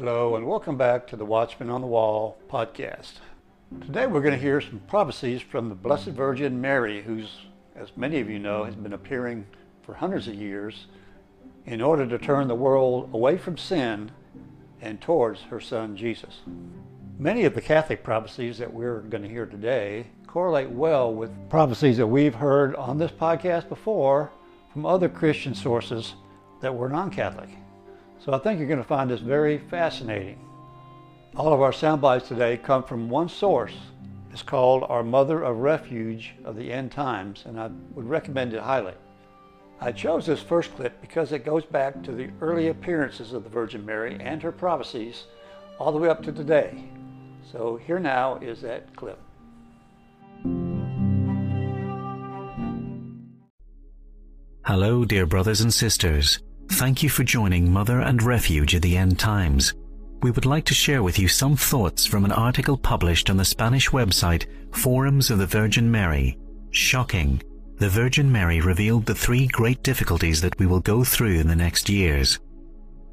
Hello, and welcome back to the Watchman on the Wall podcast. Today we're going to hear some prophecies from the Blessed Virgin Mary, who's, as many of you know, has been appearing for hundreds of years in order to turn the world away from sin and towards her son Jesus. Many of the Catholic prophecies that we're going to hear today correlate well with prophecies that we've heard on this podcast before from other Christian sources that were non Catholic. So I think you're going to find this very fascinating. All of our sound bites today come from one source. It's called Our Mother of Refuge of the End Times, and I would recommend it highly. I chose this first clip because it goes back to the early appearances of the Virgin Mary and her prophecies all the way up to today. So here now is that clip. Hello, dear brothers and sisters. Thank you for joining Mother and Refuge at the End Times. We would like to share with you some thoughts from an article published on the Spanish website Forums of the Virgin Mary. Shocking. The Virgin Mary revealed the three great difficulties that we will go through in the next years.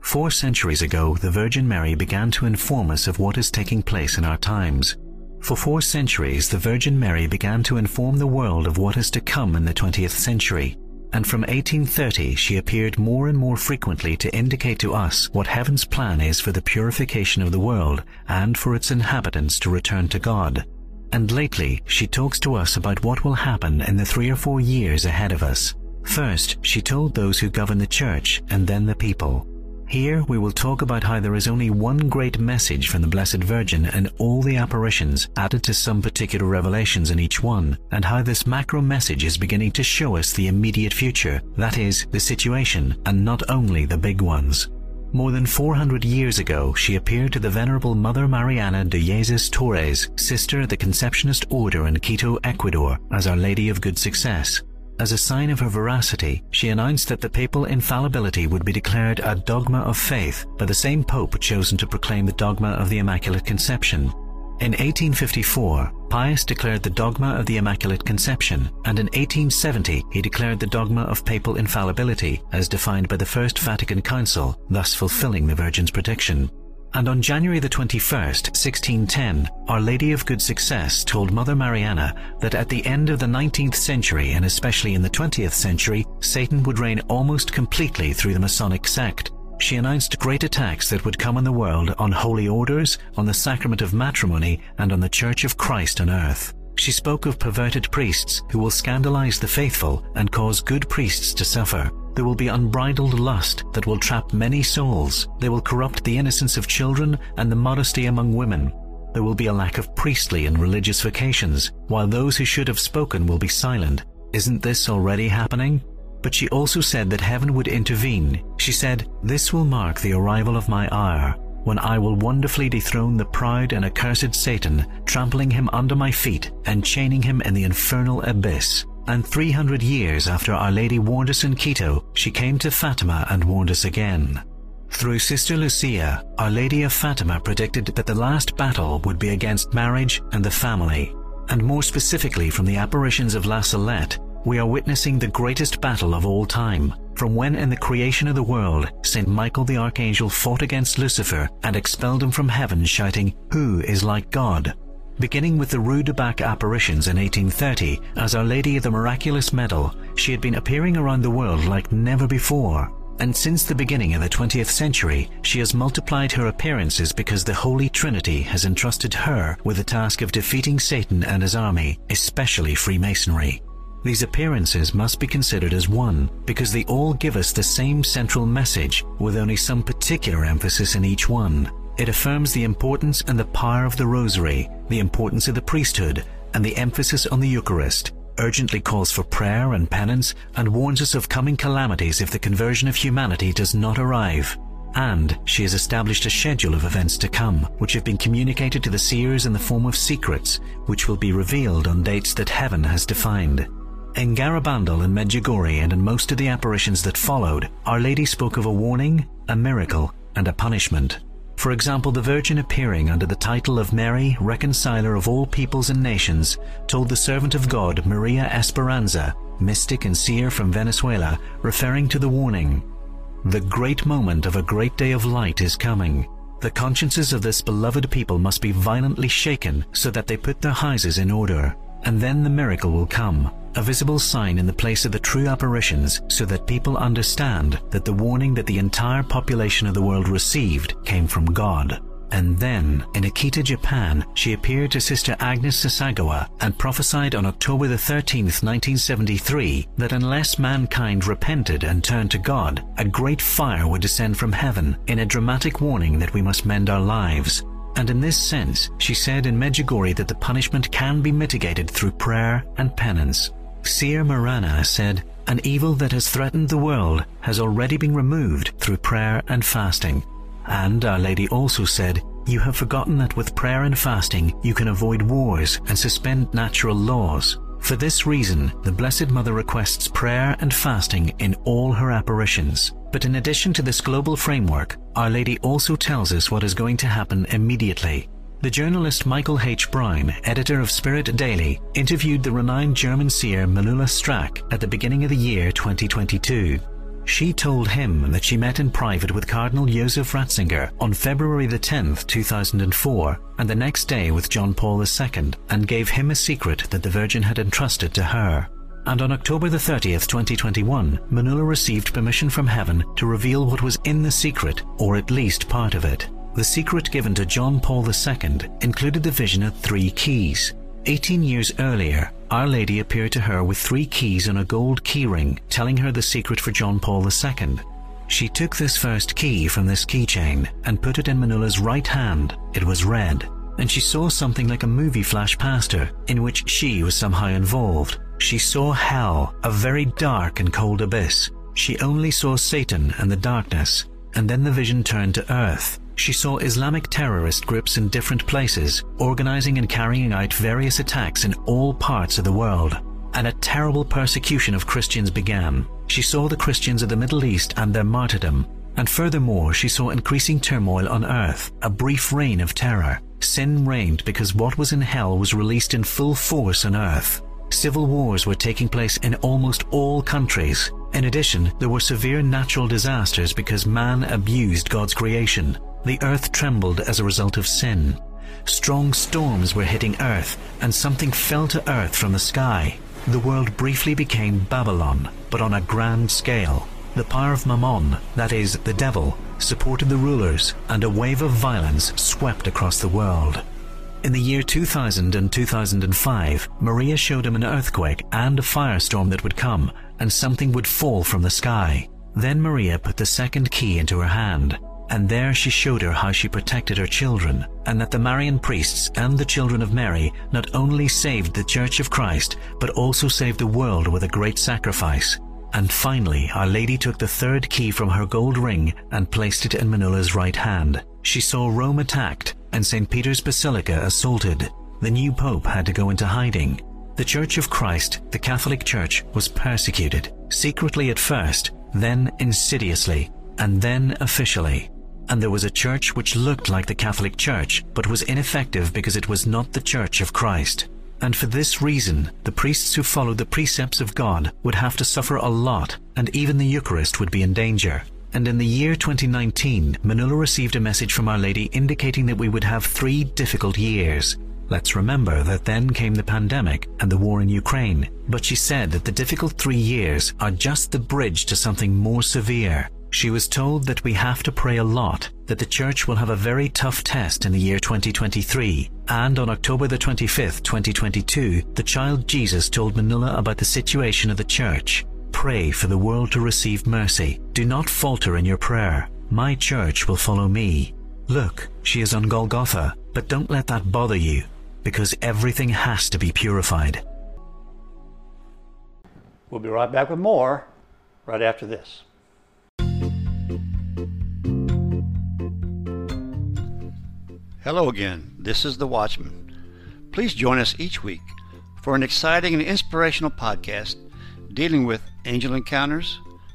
Four centuries ago, the Virgin Mary began to inform us of what is taking place in our times. For four centuries, the Virgin Mary began to inform the world of what is to come in the 20th century and from 1830 she appeared more and more frequently to indicate to us what heaven's plan is for the purification of the world and for its inhabitants to return to God. And lately she talks to us about what will happen in the three or four years ahead of us. First, she told those who govern the church and then the people. Here we will talk about how there is only one great message from the Blessed Virgin and all the apparitions added to some particular revelations in each one, and how this macro message is beginning to show us the immediate future, that is, the situation, and not only the big ones. More than 400 years ago, she appeared to the Venerable Mother Mariana de Jesus Torres, sister of the Conceptionist Order in Quito, Ecuador, as Our Lady of Good Success, as a sign of her veracity, she announced that the papal infallibility would be declared a dogma of faith by the same pope chosen to proclaim the dogma of the Immaculate Conception. In 1854, Pius declared the dogma of the Immaculate Conception, and in 1870 he declared the dogma of papal infallibility as defined by the First Vatican Council, thus fulfilling the Virgin's prediction. And on January the 21st, 1610, Our Lady of Good Success told Mother Mariana that at the end of the 19th century and especially in the 20th century, Satan would reign almost completely through the Masonic sect. She announced great attacks that would come on the world on holy orders, on the sacrament of matrimony, and on the Church of Christ on earth. She spoke of perverted priests who will scandalize the faithful and cause good priests to suffer. There will be unbridled lust that will trap many souls. They will corrupt the innocence of children and the modesty among women. There will be a lack of priestly and religious vocations, while those who should have spoken will be silent. Isn't this already happening? But she also said that heaven would intervene. She said, This will mark the arrival of my hour, when I will wonderfully dethrone the proud and accursed Satan, trampling him under my feet and chaining him in the infernal abyss and 300 years after Our Lady warned us in Quito, she came to Fatima and warned us again. Through Sister Lucia, Our Lady of Fatima predicted that the last battle would be against marriage and the family, and more specifically from the apparitions of La Salette, we are witnessing the greatest battle of all time, from when in the creation of the world, St. Michael the Archangel fought against Lucifer and expelled him from heaven shouting, Who is like God? Beginning with the Rue de Bac apparitions in 1830 as Our Lady of the Miraculous Medal, she had been appearing around the world like never before. And since the beginning of the 20th century, she has multiplied her appearances because the Holy Trinity has entrusted her with the task of defeating Satan and his army, especially Freemasonry. These appearances must be considered as one because they all give us the same central message with only some particular emphasis in each one. It affirms the importance and the power of the Rosary, the importance of the priesthood, and the emphasis on the Eucharist, urgently calls for prayer and penance, and warns us of coming calamities if the conversion of humanity does not arrive. And she has established a schedule of events to come, which have been communicated to the seers in the form of secrets, which will be revealed on dates that heaven has defined. In Garabandal and Medjugorje and in most of the apparitions that followed, Our Lady spoke of a warning, a miracle, and a punishment. For example, the Virgin appearing under the title of Mary, Reconciler of all peoples and nations, told the servant of God, Maria Esperanza, mystic and seer from Venezuela, referring to the warning, The great moment of a great day of light is coming. The consciences of this beloved people must be violently shaken so that they put their houses in order, and then the miracle will come, a visible sign in the place of the true apparitions so that people understand that the warning that the entire population of the world received came from God. And then, in Akita, Japan, she appeared to Sister Agnes Sasagawa and prophesied on October the 13th, 1973, that unless mankind repented and turned to God, a great fire would descend from heaven in a dramatic warning that we must mend our lives. And in this sense, she said in Medjugorje that the punishment can be mitigated through prayer and penance. Seer Mirjana said, An evil that has threatened the world has already been removed through prayer and fasting. And Our Lady also said, You have forgotten that with prayer and fasting you can avoid wars and suspend natural laws. For this reason, the Blessed Mother requests prayer and fasting in all her apparitions. But in addition to this global framework, Our Lady also tells us what is going to happen immediately. The journalist Michael H. Brown, editor of Spirit Daily, interviewed the renowned German seer Manuela Strack at the beginning of the year 2022. She told him that she met in private with Cardinal Josef Ratzinger on February the 10th, 2004, and the next day with John Paul II, and gave him a secret that the Virgin had entrusted to her. And on October the 30th, 2021, Manuela received permission from heaven to reveal what was in the secret, or at least part of it. The secret given to John Paul II included the vision of three keys. 18 years earlier, Our Lady appeared to her with three keys on a gold keyring, telling her the secret for John Paul II. She took this first key from this keychain and put it in Manuela's right hand. It was red, and she saw something like a movie flash past her, in which she was somehow involved. She saw hell, a very dark and cold abyss. She only saw Satan and the darkness, and then the vision turned to earth, she saw Islamic terrorist groups in different places, organizing and carrying out various attacks in all parts of the world. And a terrible persecution of Christians began. She saw the Christians of the Middle East and their martyrdom. And furthermore, she saw increasing turmoil on earth, a brief reign of terror. Sin reigned because what was in hell was released in full force on earth. Civil wars were taking place in almost all countries. In addition, there were severe natural disasters because man abused God's creation. The earth trembled as a result of sin. Strong storms were hitting earth, and something fell to earth from the sky. The world briefly became Babylon, but on a grand scale. The power of Mammon, that is, the devil, supported the rulers, and a wave of violence swept across the world. In the year 2000 and 2005, Maria showed him an earthquake and a firestorm that would come, and something would fall from the sky. Then Maria put the second key into her hand, and there she showed her how she protected her children, and that the Marian priests and the children of Mary not only saved the Church of Christ, but also saved the world with a great sacrifice. And finally, Our Lady took the third key from her gold ring and placed it in Manuela's right hand. She saw Rome attacked and St. Peter's Basilica assaulted. The new pope had to go into hiding. The Church of Christ, the Catholic Church, was persecuted, secretly at first, then insidiously, and then officially and there was a church which looked like the Catholic Church, but was ineffective because it was not the Church of Christ. And for this reason, the priests who followed the precepts of God would have to suffer a lot, and even the Eucharist would be in danger. And in the year 2019, Manuela received a message from Our Lady indicating that we would have three difficult years. Let's remember that then came the pandemic and the war in Ukraine, but she said that the difficult three years are just the bridge to something more severe, she was told that we have to pray a lot, that the church will have a very tough test in the year 2023, and on October the 25th, 2022, the child Jesus told Manuela about the situation of the church. Pray for the world to receive mercy. Do not falter in your prayer. My church will follow me. Look, she is on Golgotha, but don't let that bother you, because everything has to be purified. We'll be right back with more right after this. Hello again. This is The Watchman. Please join us each week for an exciting and inspirational podcast dealing with angel encounters,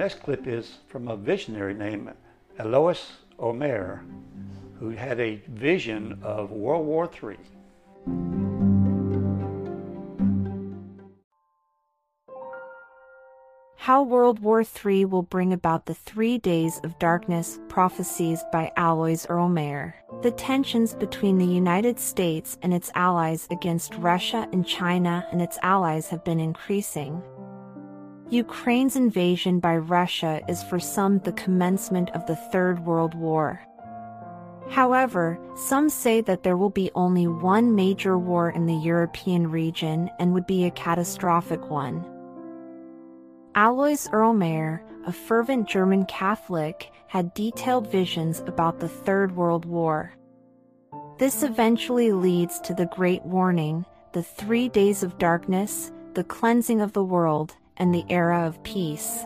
Next clip is from a visionary named Alois Irlmaier, who had a vision of World War III. How World War III Will Bring About the Three Days of Darkness Prophecies by Alois Irlmaier. The tensions between the United States and its allies against Russia and China and its allies have been increasing. Ukraine's invasion by Russia is for some the commencement of the Third World War. However, some say that there will be only one major war in the European region and would be a catastrophic one. Alois Irlmaier, a fervent German Catholic, had detailed visions about the Third World War. This eventually leads to the Great Warning, the Three Days of Darkness, the Cleansing of the World, and the Era of Peace.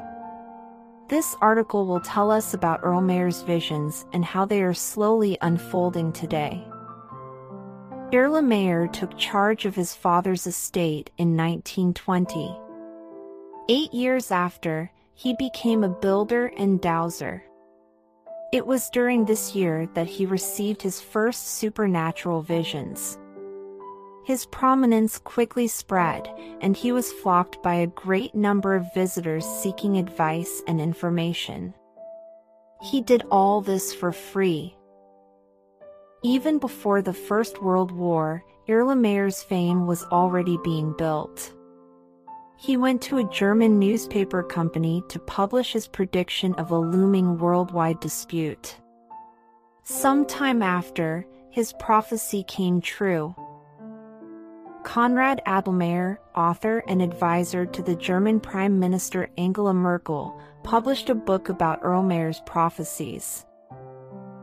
This article will tell us about Irlmaier's visions and how they are slowly unfolding today. Irlmaier took charge of his father's estate in 1920. Eight years after, he became a builder and dowser. It was during this year that he received his first supernatural visions. His prominence quickly spread, and he was flocked by a great number of visitors seeking advice and information. He did all this for free. Even before the First World War, Irlmaier's fame was already being built. He went to a German newspaper company to publish his prediction of a looming worldwide dispute. Sometime after, his prophecy came true. Konrad Adlmaier, author and advisor to the German Prime Minister Angela Merkel, published a book about Irlmaier's prophecies.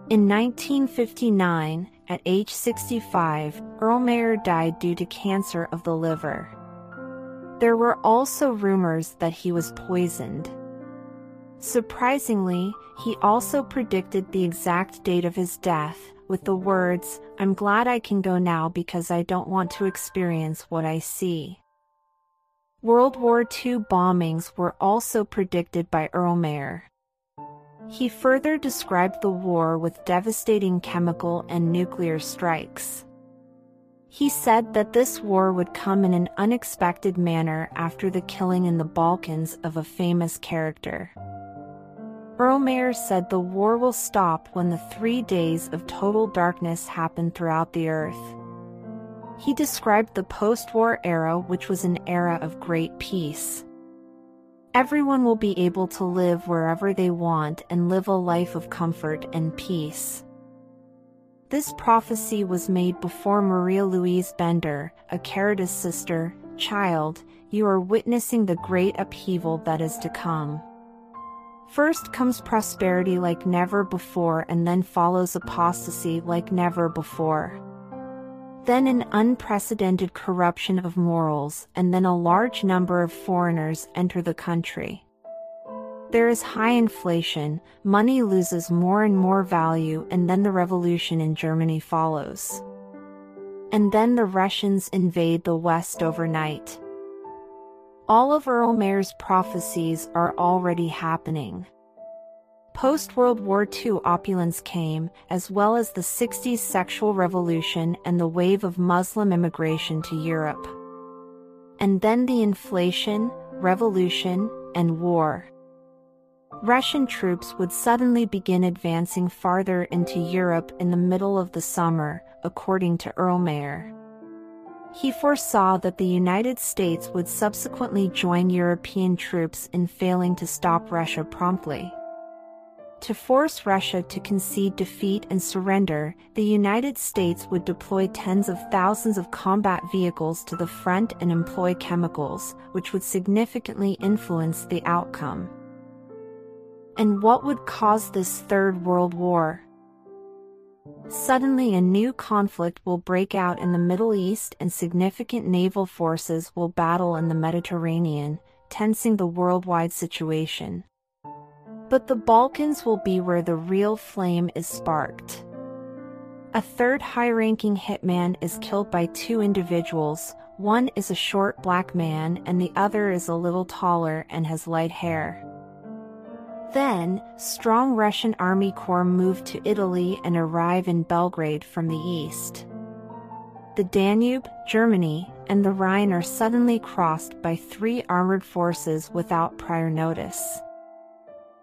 In 1959, at age 65, Irlmaier died due to cancer of the liver. There were also rumors that he was poisoned. Surprisingly, he also predicted the exact date of his death, with the words, I'm glad I can go now because I don't want to experience what I see. World War II bombings were also predicted by Irlmaier. He further described the war with devastating chemical and nuclear strikes. He said that this war would come in an unexpected manner after the killing in the Balkans of a famous character. Irlmaier said the war will stop when the three days of total darkness happen throughout the earth. He described the post-war era which was an era of great peace. Everyone will be able to live wherever they want and live a life of comfort and peace. This prophecy was made before Maria Louise Bender, a Caritas sister, child, you are witnessing the great upheaval that is to come. First comes prosperity like never before and then follows apostasy like never before. Then an unprecedented corruption of morals and then a large number of foreigners enter the country. There is high inflation, money loses more and more value and then the revolution in Germany follows. And then the Russians invade the West overnight. All of Irlmaier's prophecies are already happening. Post World War II opulence came, as well as the 60s sexual revolution and the wave of Muslim immigration to Europe. And then the inflation, revolution, and war. Russian troops would suddenly begin advancing farther into Europe in the middle of the summer, according to Irlmaier. He foresaw that the United States would subsequently join European troops in failing to stop Russia promptly. To force Russia to concede defeat and surrender, the United States would deploy tens of thousands of combat vehicles to the front and employ chemicals, which would significantly influence the outcome. And what would cause this Third World War? Suddenly a new conflict will break out in the Middle East and significant naval forces will battle in the Mediterranean, tensing the worldwide situation. But the Balkans will be where the real flame is sparked. A third high-ranking hitman is killed by two individuals, one is a short black man and the other is a little taller and has light hair. Then, strong Russian army corps move to Italy and arrive in Belgrade from the east. The Danube, Germany, and the Rhine are suddenly crossed by three armored forces without prior notice.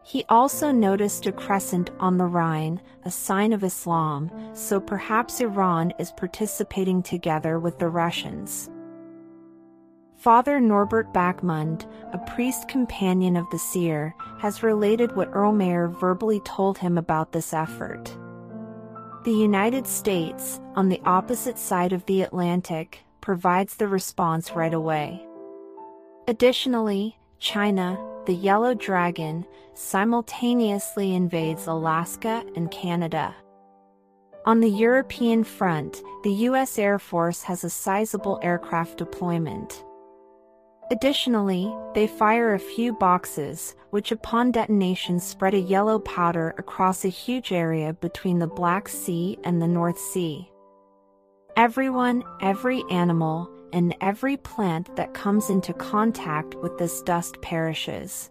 He also noticed a crescent on the Rhine, a sign of Islam, so perhaps Iran is participating together with the Russians. Father Norbert Backmund, a priest companion of the seer, has related what Irlmaier verbally told him about this effort. The United States, on the opposite side of the Atlantic, provides the response right away. Additionally, China, the Yellow Dragon, simultaneously invades Alaska and Canada. On the European front, the U.S. Air Force has a sizable aircraft deployment. Additionally, they fire a few boxes, which upon detonation spread a yellow powder across a huge area between the Black Sea and the North Sea. Everyone, every animal, and every plant that comes into contact with this dust perishes.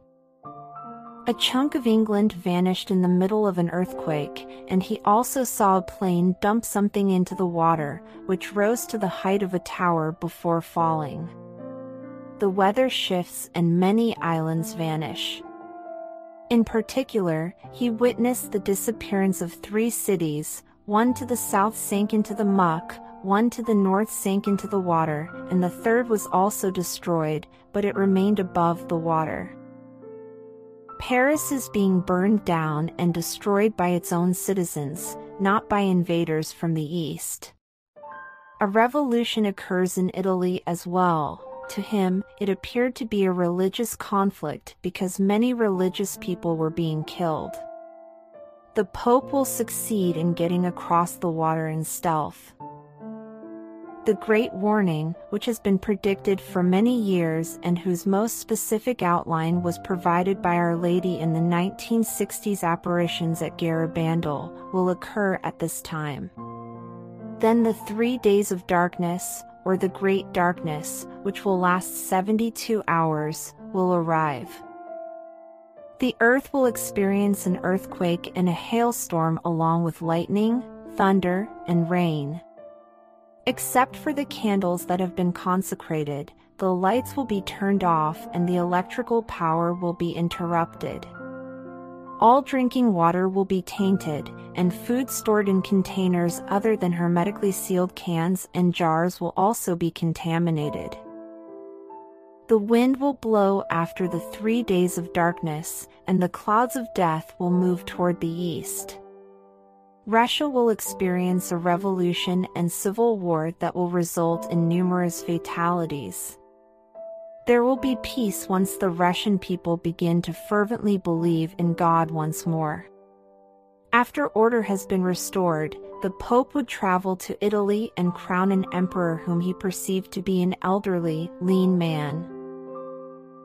A chunk of England vanished in the middle of an earthquake, and he also saw a plane dump something into the water, which rose to the height of a tower before falling. The weather shifts and many islands vanish. In particular, he witnessed the disappearance of three cities, one to the south sank into the muck, one to the north sank into the water, and the third was also destroyed, but it remained above the water. Paris is being burned down and destroyed by its own citizens, not by invaders from the east. A revolution occurs in Italy as well. To him, it appeared to be a religious conflict because many religious people were being killed. The Pope will succeed in getting across the water in stealth. The Great Warning, which has been predicted for many years and whose most specific outline was provided by Our Lady in the 1960s apparitions at Garabandal, will occur at this time. Then the three days of darkness, or the Great Darkness, which will last 72 hours, will arrive. The earth will experience an earthquake and a hailstorm along with lightning, thunder, and rain. Except for the candles that have been consecrated, the lights will be turned off and the electrical power will be interrupted. All drinking water will be tainted, and food stored in containers other than hermetically sealed cans and jars will also be contaminated. The wind will blow after the three days of darkness, and the clouds of death will move toward the east. Russia will experience a revolution and civil war that will result in numerous fatalities. There will be peace once the Russian people begin to fervently believe in God once more. After order has been restored, the Pope would travel to Italy and crown an emperor whom he perceived to be an elderly, lean man.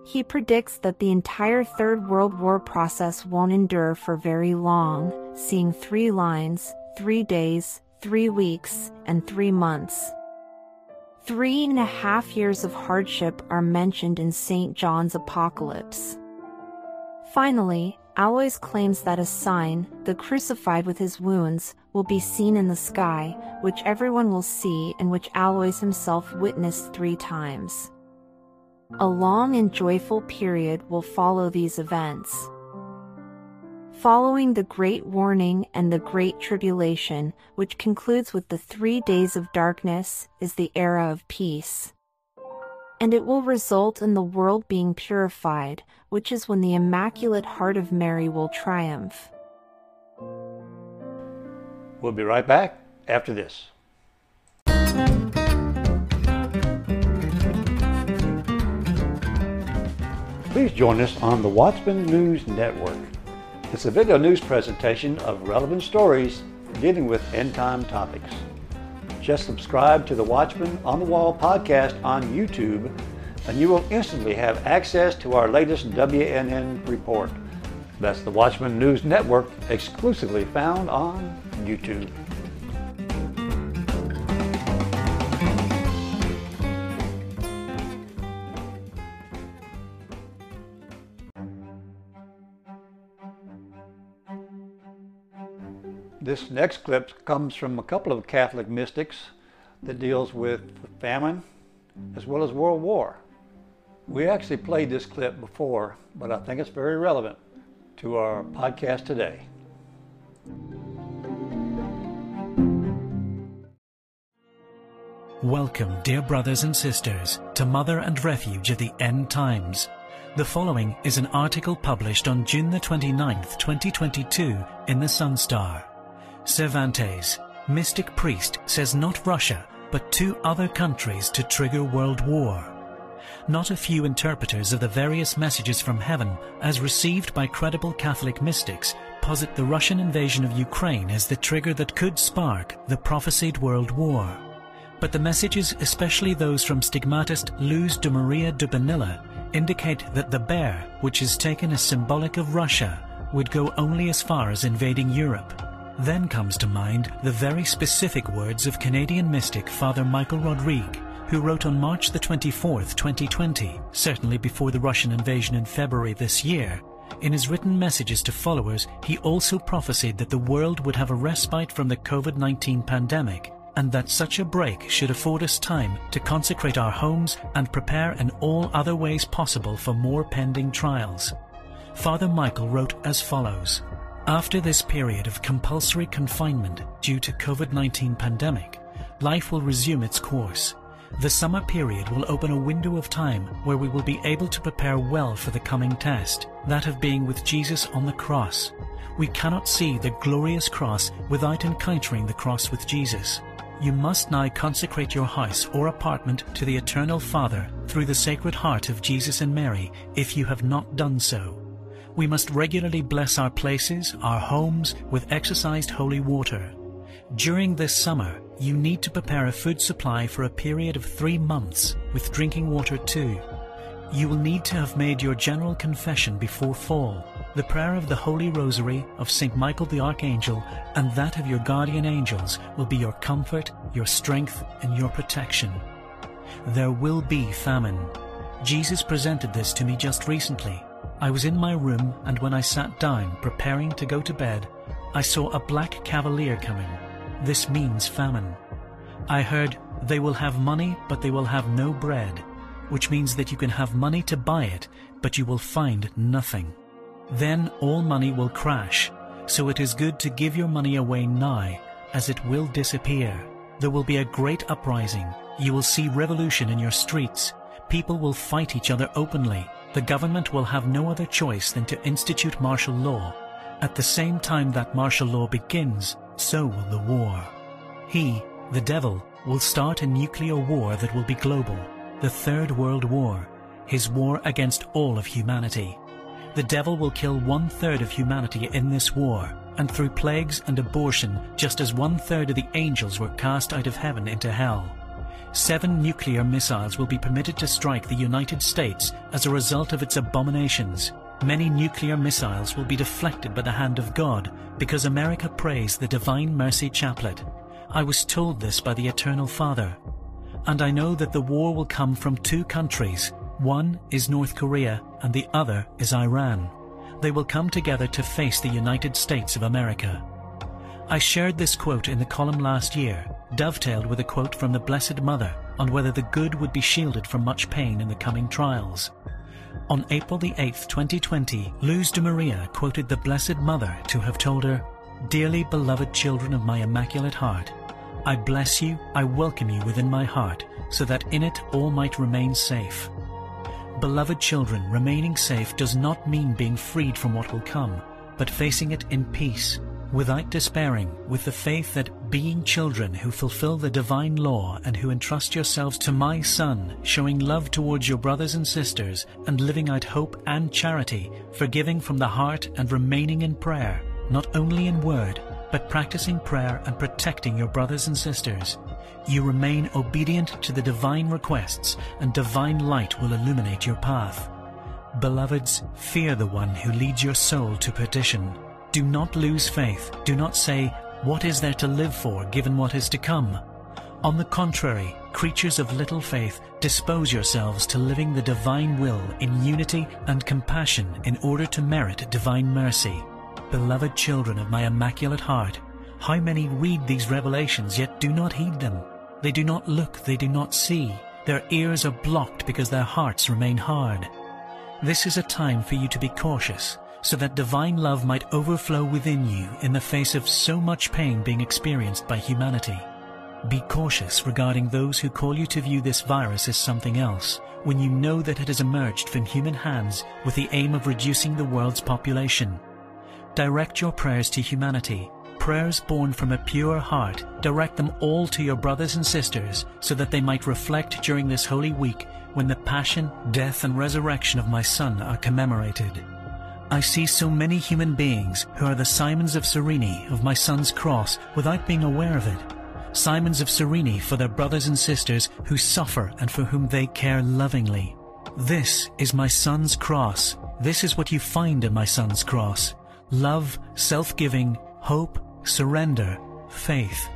He predicts that the entire Third World War process won't endure for very long, seeing three lines, three days, three weeks, and three months. Three and a half years of hardship are mentioned in St. John's Apocalypse. Finally, Alois claims that a sign, the crucified with his wounds, will be seen in the sky, which everyone will see and which Alois himself witnessed three times. A long and joyful period will follow these events. Following the Great Warning and the Great Tribulation, which concludes with the three days of darkness, is the era of peace. And it will result in the world being purified, which is when the Immaculate Heart of Mary will triumph. We'll be right back after this. Please join us on the Watchman News Network. It's a video news presentation of relevant stories dealing with end time topics. Just subscribe to the Watchman on the Wall podcast on YouTube, and you will instantly have access to our latest WNN report. That's the Watchman News Network, exclusively found on YouTube. This next clip comes from a couple of Catholic mystics that deals with famine as well as World War. We actually played this clip before, but I think it's very relevant to our podcast today. Welcome, dear brothers and sisters, to Mother and Refuge of the End Times. The following is an article published on June the 29th, 2022 in the Sunstar. Cervantes, mystic priest, says not Russia, but two other countries to trigger world war. Not a few interpreters of the various messages from heaven as received by credible Catholic mystics posit the Russian invasion of Ukraine as the trigger that could spark the prophesied world war. But the messages, especially those from stigmatist Luz de Maria de Bonilla, indicate that the bear, which is taken as symbolic of Russia, would go only as far as invading Europe. Then comes to mind the very specific words of Canadian mystic Father Michael Rodrigue, who wrote on March the 24th, 2020, certainly before the Russian invasion in February this year, in his written messages to followers, he also prophesied that the world would have a respite from the COVID-19 pandemic and that such a break should afford us time to consecrate our homes and prepare in all other ways possible for more pending trials. Father Michael wrote as follows. After this period of compulsory confinement due to COVID-19 pandemic, life will resume its course. The summer period will open a window of time where we will be able to prepare well for the coming test, that of being with Jesus on the cross. We cannot see the glorious cross without encountering the cross with Jesus. You must now consecrate your house or apartment to the Eternal Father through the Sacred Heart of Jesus and Mary if you have not done so we must regularly bless our places, our homes, with exercised holy water. During this summer, you need to prepare a food supply for a period of three months, with drinking water too. You will need to have made your general confession before fall, the prayer of the Holy Rosary of St. Michael the Archangel, and that of your guardian angels will be your comfort, your strength, and your protection. There will be famine. Jesus presented this to me just recently I was in my room and when I sat down preparing to go to bed, I saw a black cavalier coming. This means famine. I heard, they will have money but they will have no bread, which means that you can have money to buy it, but you will find nothing. Then all money will crash, so it is good to give your money away now, as it will disappear. There will be a great uprising. You will see revolution in your streets. People will fight each other openly the government will have no other choice than to institute martial law. At the same time that martial law begins, so will the war. He, the devil, will start a nuclear war that will be global, the Third World War, his war against all of humanity. The devil will kill one-third of humanity in this war, and through plagues and abortion, just as one-third of the angels were cast out of heaven into hell. Seven nuclear missiles will be permitted to strike the United States as a result of its abominations. Many nuclear missiles will be deflected by the hand of God because America prays the Divine Mercy Chaplet. I was told this by the Eternal Father. And I know that the war will come from two countries. One is North Korea and the other is Iran. They will come together to face the United States of America. I shared this quote in the column last year dovetailed with a quote from the Blessed Mother on whether the good would be shielded from much pain in the coming trials. On April the 8th, 2020, Luz de Maria quoted the Blessed Mother to have told her, Dearly beloved children of my Immaculate Heart, I bless you, I welcome you within my heart, so that in it all might remain safe. Beloved children, remaining safe does not mean being freed from what will come, but facing it in peace, without despairing, with the faith that being children who fulfill the divine law and who entrust yourselves to my Son, showing love towards your brothers and sisters, and living out hope and charity, forgiving from the heart and remaining in prayer, not only in word, but practicing prayer and protecting your brothers and sisters. You remain obedient to the divine requests, and divine light will illuminate your path. Beloveds, fear the one who leads your soul to perdition. Do not lose faith. Do not say, What is there to live for given what is to come? On the contrary, creatures of little faith, dispose yourselves to living the divine will in unity and compassion in order to merit divine mercy. Beloved children of my immaculate heart, how many read these revelations yet do not heed them? They do not look, they do not see. Their ears are blocked because their hearts remain hard. This is a time for you to be cautious, so that divine love might overflow within you in the face of so much pain being experienced by humanity. Be cautious regarding those who call you to view this virus as something else, when you know that it has emerged from human hands with the aim of reducing the world's population. Direct your prayers to humanity. Prayers born from a pure heart, direct them all to your brothers and sisters, so that they might reflect during this holy week when the passion, death, and resurrection of my Son are commemorated. I see so many human beings who are the Simons of Cyrene of my Son's cross without being aware of it. Simons of Cyrene for their brothers and sisters who suffer and for whom they care lovingly. This is my Son's cross. This is what you find in my Son's cross. Love, self-giving, hope, surrender, faith.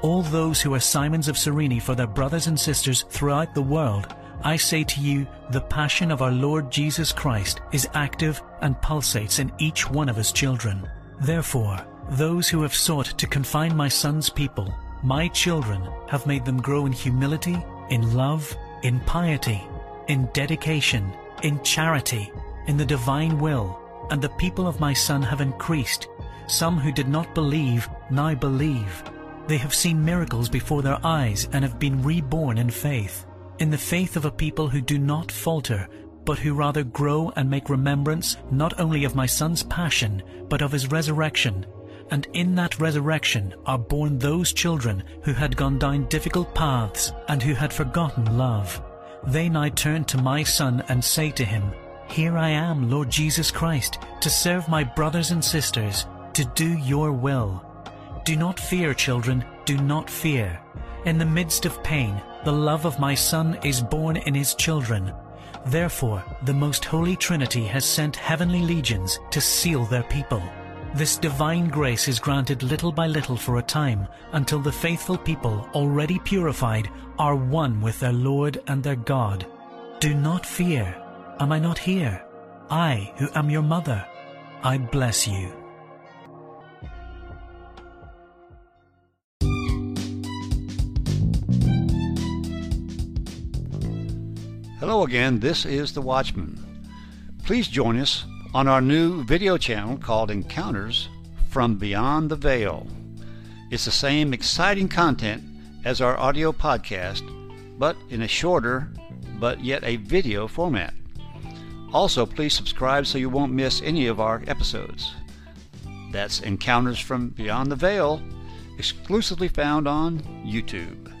All those who are Simons of Cyrene for their brothers and sisters throughout the world, I say to you, the passion of our Lord Jesus Christ is active and pulsates in each one of his children. Therefore, those who have sought to confine my son's people, my children, have made them grow in humility, in love, in piety, in dedication, in charity, in the divine will, and the people of my son have increased. Some who did not believe now believe. They have seen miracles before their eyes and have been reborn in faith, in the faith of a people who do not falter, but who rather grow and make remembrance not only of my son's passion, but of his resurrection. And in that resurrection are born those children who had gone down difficult paths and who had forgotten love. They now turn to my son and say to him, Here I am, Lord Jesus Christ, to serve my brothers and sisters, to do your will. Do not fear, children, do not fear. In the midst of pain, the love of my Son is born in his children. Therefore, the Most Holy Trinity has sent heavenly legions to seal their people. This divine grace is granted little by little for a time, until the faithful people, already purified, are one with their Lord and their God. Do not fear. Am I not here? I, who am your mother. I bless you. Again, this is The Watchman. Please join us on our new video channel called Encounters from Beyond the Veil. It's the same exciting content as our audio podcast, but in a shorter, but yet a video format. Also, please subscribe so you won't miss any of our episodes. That's Encounters from Beyond the Veil, exclusively found on YouTube.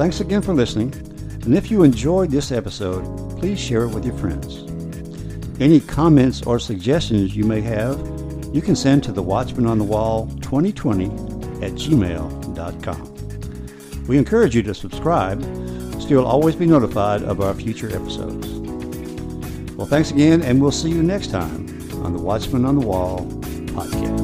Thanks again for listening. And if you enjoyed this episode, please share it with your friends. Any comments or suggestions you may have, you can send to the Watchman on the Wall 2020 at gmail.com. We encourage you to subscribe so you'll always be notified of our future episodes. Well, thanks again, and we'll see you next time on the Watchman on the Wall podcast.